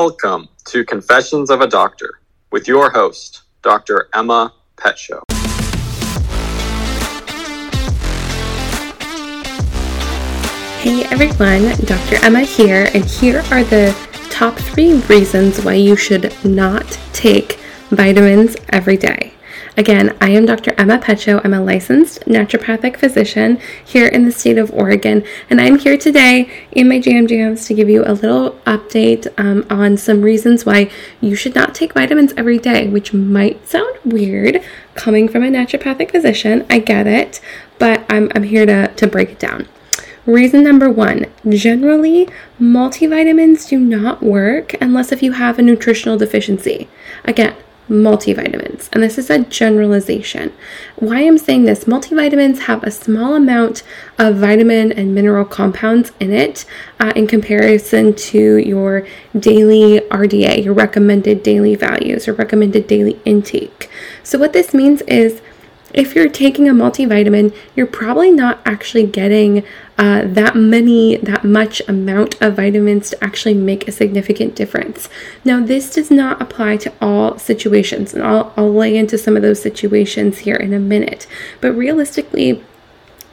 Welcome to Confessions of a Doctor with your host, Dr. Emma Petshow. Hey everyone, Dr. Emma here, and here are the top three reasons why you should not take vitamins every day. Again, I am Dr. Emma Petshow. I'm a licensed naturopathic physician here in the state of Oregon, and I'm here today in my Jam Jams to give you a little update um, on some reasons why you should not take vitamins every day, which might sound weird coming from a naturopathic physician. I get it, but I'm, I'm here to, to break it down. Reason number one generally, multivitamins do not work unless if you have a nutritional deficiency. Again, multivitamins. And this is a generalization. Why I'm saying this multivitamins have a small amount of vitamin and mineral compounds in it uh, in comparison to your daily RDA, your recommended daily values your recommended daily intake. So, what this means is if you're taking a multivitamin, you're probably not actually getting uh, that many, that much amount of vitamins to actually make a significant difference. Now, this does not apply to all situations, and I'll, I'll lay into some of those situations here in a minute. But realistically,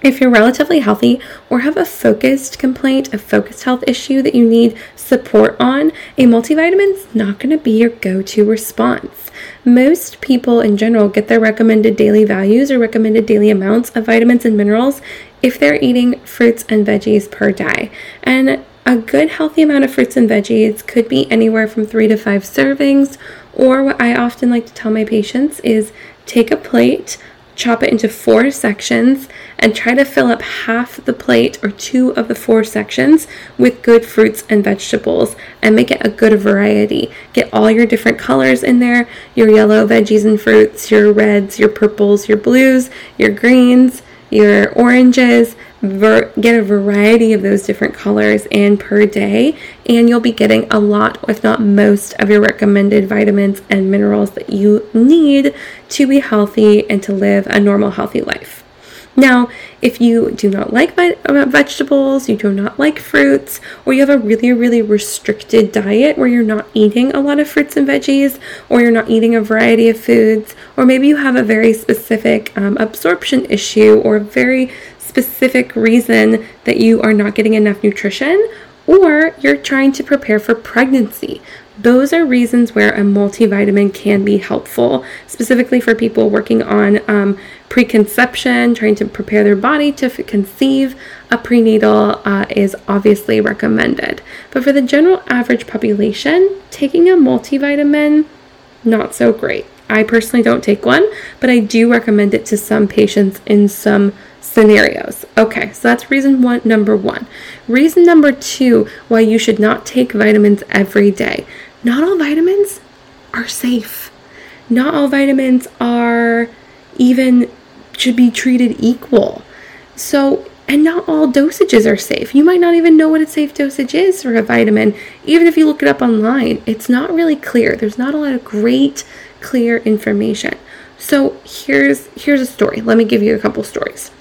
if you're relatively healthy or have a focused complaint, a focused health issue that you need support on, a multivitamin is not going to be your go to response. Most people in general get their recommended daily values or recommended daily amounts of vitamins and minerals if they're eating fruits and veggies per day. And a good healthy amount of fruits and veggies could be anywhere from three to five servings, or what I often like to tell my patients is take a plate chop it into four sections, and try to fill up half the plate or two of the four sections with good fruits and vegetables and make it a good variety. Get all your different colors in there your yellow veggies and fruits, your reds, your purples, your blues, your greens, your oranges, ver- get a variety of those different colors in per day, and you'll be getting a lot, if not most, of your recommended vitamins and minerals that you need to be healthy and to live a normal, healthy life. Now, if you do not like uh, vegetables, you do not like fruits, or you have a really, really restricted diet where you're not eating a lot of fruits and veggies, or you're not eating a variety of foods, or maybe you have a very specific um, absorption issue or a very specific reason that you are not getting enough nutrition, or you're trying to prepare for pregnancy. Those are reasons where a multivitamin can be helpful, specifically for people working on um, preconception, trying to prepare their body to f- conceive. A prenatal uh, is obviously recommended. But for the general average population, taking a multivitamin, not so great. I personally don't take one, but I do recommend it to some patients in some scenarios. Okay, so that's reason one, number one. Reason number two why you should not take vitamins every day. Not all vitamins are safe. Not all vitamins are even should be treated equal. So, and not all dosages are safe. You might not even know what a safe dosage is for a vitamin, even if you look it up online. It's not really clear. There's not a lot of great, clear information. So here's here's a story. Let me give you a couple stories.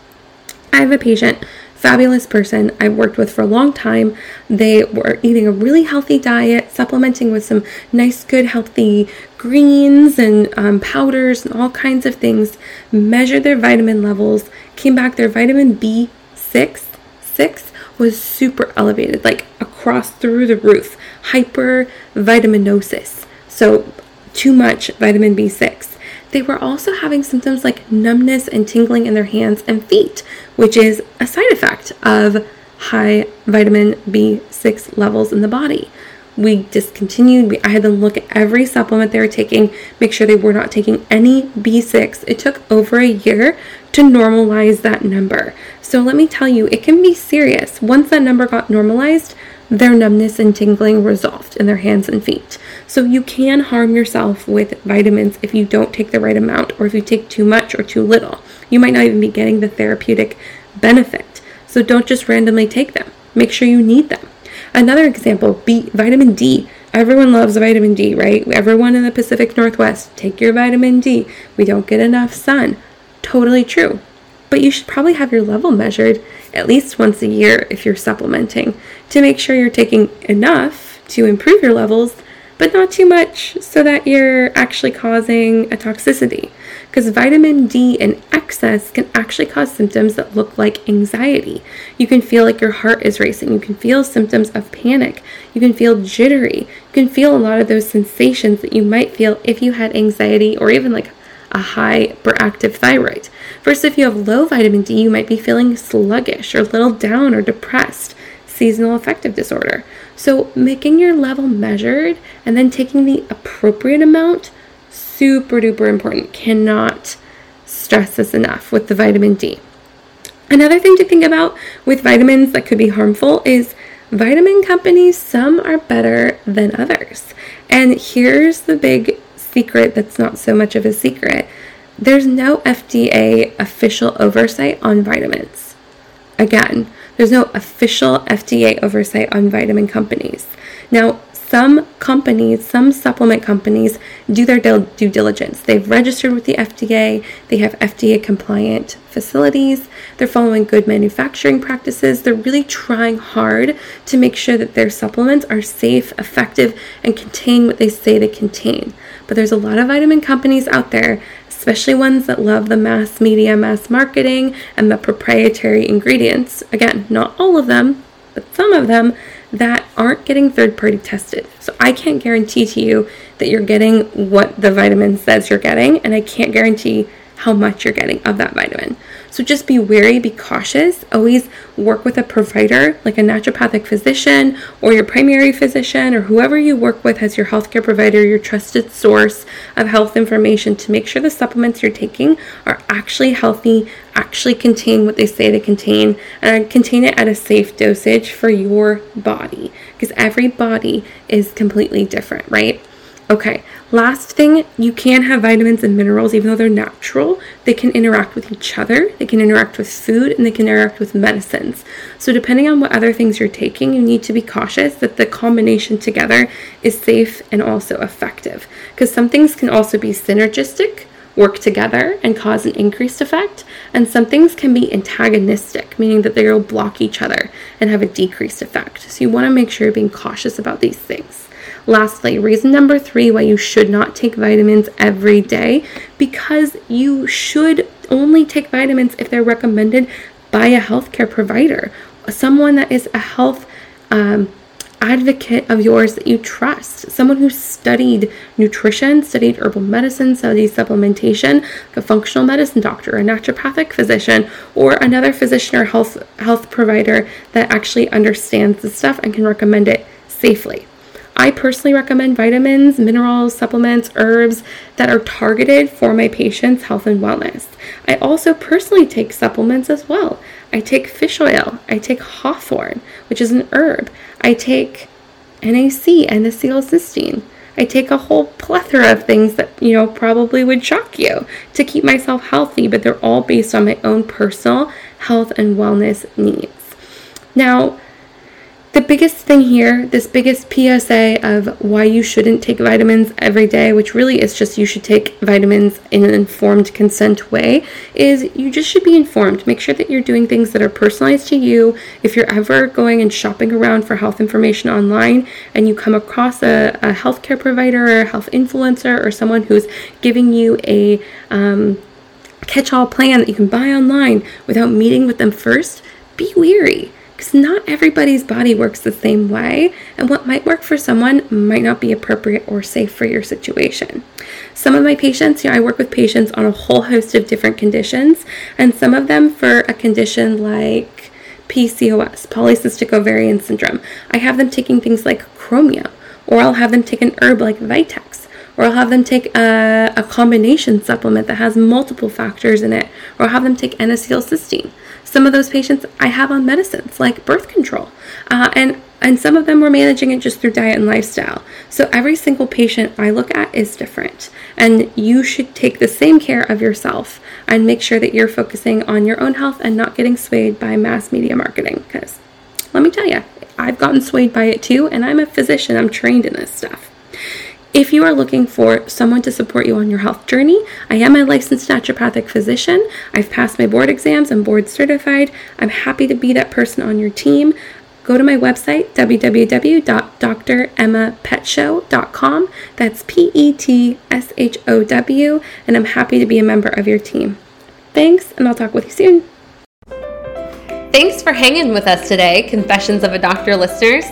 I have a patient, fabulous person I've worked with for a long time. They were eating a really healthy diet, supplementing with some nice, good, healthy greens and um, powders and all kinds of things. Measured their vitamin levels, came back, their vitamin B6 six was super elevated, like across through the roof. Hypervitaminosis. So, too much vitamin B6 they were also having symptoms like numbness and tingling in their hands and feet, which is a side effect of high vitamin B6 levels in the body. We discontinued. We, I had them look at every supplement they were taking, make sure they were not taking any B6. It took over a year to normalize that number. So let me tell you, it can be serious. Once that number got normalized, their numbness and tingling resolved in their hands and feet. So you can harm yourself with vitamins if you don't take the right amount or if you take too much or too little. You might not even be getting the therapeutic benefit. So don't just randomly take them. Make sure you need them. Another example, B, vitamin D. Everyone loves vitamin D, right? Everyone in the Pacific Northwest, take your vitamin D. We don't get enough sun. Totally true. But you should probably have your level measured at least once a year if you're supplementing to make sure you're taking enough to improve your levels but not too much so that you're actually causing a toxicity. Because vitamin D in excess can actually cause symptoms that look like anxiety. You can feel like your heart is racing. You can feel symptoms of panic. You can feel jittery. You can feel a lot of those sensations that you might feel if you had anxiety or even like a hyperactive thyroid. First, if you have low vitamin D, you might be feeling sluggish or a little down or depressed seasonal affective disorder. So, making your level measured and then taking the appropriate amount, super duper important. Cannot stress this enough with the vitamin D. Another thing to think about with vitamins that could be harmful is vitamin companies, some are better than others. And here's the big secret that's not so much of a secret there's no FDA official oversight on vitamins. Again, there's no official FDA oversight on vitamin companies. Now, some companies, some supplement companies, do their due diligence. They've registered with the FDA, they have FDA compliant facilities, they're following good manufacturing practices, they're really trying hard to make sure that their supplements are safe, effective, and contain what they say they contain. But there's a lot of vitamin companies out there especially ones that love the mass media, mass marketing, and the proprietary ingredients. Again, not all of them, but some of them that aren't getting third party tested. So I can't guarantee to you that you're getting what the vitamin says you're getting, and I can't guarantee how much you're getting of that vitamin. So just be wary, be cautious. Always work with a provider like a naturopathic physician or your primary physician or whoever you work with as your healthcare provider, your trusted source of health information to make sure the supplements you're taking are actually healthy, actually contain what they say they contain, and contain it at a safe dosage for your body because every body is completely different, right? Okay, last thing, you can have vitamins and minerals, even though they're natural, they can interact with each other, they can interact with food, and they can interact with medicines. So, depending on what other things you're taking, you need to be cautious that the combination together is safe and also effective. Because some things can also be synergistic, work together, and cause an increased effect, and some things can be antagonistic, meaning that they will block each other and have a decreased effect. So, you want to make sure you're being cautious about these things. Lastly, reason number three why you should not take vitamins every day because you should only take vitamins if they're recommended by a healthcare provider, someone that is a health um, advocate of yours that you trust, someone who studied nutrition, studied herbal medicine, studied supplementation, a functional medicine doctor, a naturopathic physician, or another physician or health health provider that actually understands the stuff and can recommend it safely. I personally recommend vitamins, minerals, supplements, herbs that are targeted for my patients' health and wellness. I also personally take supplements as well. I take fish oil, I take hawthorn, which is an herb. I take NAC, N-acetylcysteine. I take a whole plethora of things that, you know, probably would shock you to keep myself healthy, but they're all based on my own personal health and wellness needs. Now, the biggest thing here, this biggest PSA of why you shouldn't take vitamins every day, which really is just you should take vitamins in an informed consent way, is you just should be informed. Make sure that you're doing things that are personalized to you. If you're ever going and shopping around for health information online and you come across a, a healthcare provider or a health influencer or someone who's giving you a um, catch all plan that you can buy online without meeting with them first, be weary because not everybody's body works the same way, and what might work for someone might not be appropriate or safe for your situation. Some of my patients, you know, I work with patients on a whole host of different conditions, and some of them for a condition like PCOS, polycystic ovarian syndrome. I have them taking things like chromium, or I'll have them take an herb like Vitex, or I'll have them take a, a combination supplement that has multiple factors in it, or I'll have them take N-acetylcysteine. Some of those patients I have on medicines like birth control, uh, and and some of them were managing it just through diet and lifestyle. So every single patient I look at is different, and you should take the same care of yourself and make sure that you're focusing on your own health and not getting swayed by mass media marketing. Because let me tell you, I've gotten swayed by it too, and I'm a physician. I'm trained in this stuff. If you are looking for someone to support you on your health journey, I am a licensed naturopathic physician. I've passed my board exams, I'm board certified. I'm happy to be that person on your team. go to my website, www.dremmapetshow.com. That's P E T S H O W, and I'm happy to be a member of your team. Thanks, and I'll talk with you soon. Thanks for hanging with us today, Confessions of a Doctor listeners.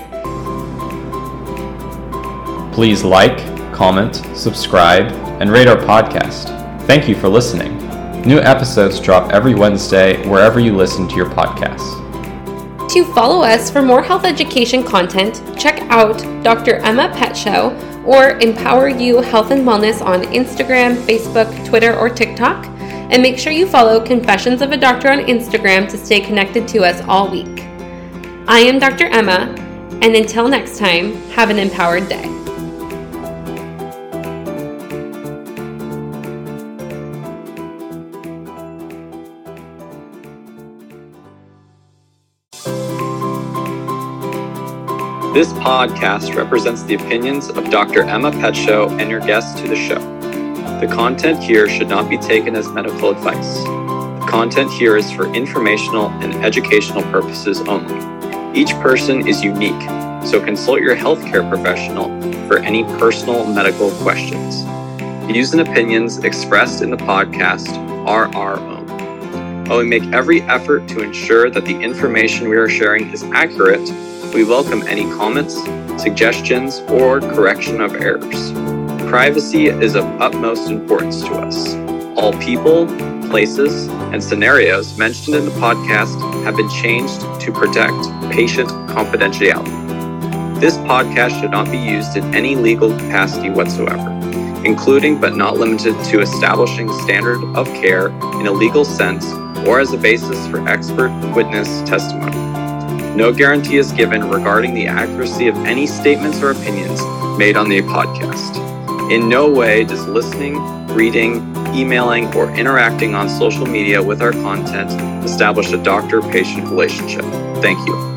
Please like, comment, subscribe, and rate our podcast. Thank you for listening. New episodes drop every Wednesday wherever you listen to your podcasts. To follow us for more health education content, check out Dr. Emma Petshow or EmPower U Health and Wellness on Instagram, Facebook, Twitter, or TikTok. And make sure you follow Confessions of a Doctor on Instagram to stay connected to us all week. I am Dr. Emma, and until next time, have an empowered day. This podcast represents the opinions of Dr. Emma Petshow and your guests to the show. The content here should not be taken as medical advice. The content here is for informational and educational purposes only. Each person is unique, so consult your healthcare professional for any personal medical questions. Views and opinions expressed in the podcast are our own. While we make every effort to ensure that the information we are sharing is accurate, we welcome any comments, suggestions, or correction of errors. Privacy is of utmost importance to us. All people, places, and scenarios mentioned in the podcast have been changed to protect patient confidentiality. This podcast should not be used in any legal capacity whatsoever, including but not limited to establishing standard of care in a legal sense or as a basis for expert witness testimony. No guarantee is given regarding the accuracy of any statements or opinions made on the podcast. In no way does listening, reading, emailing, or interacting on social media with our content establish a doctor patient relationship. Thank you.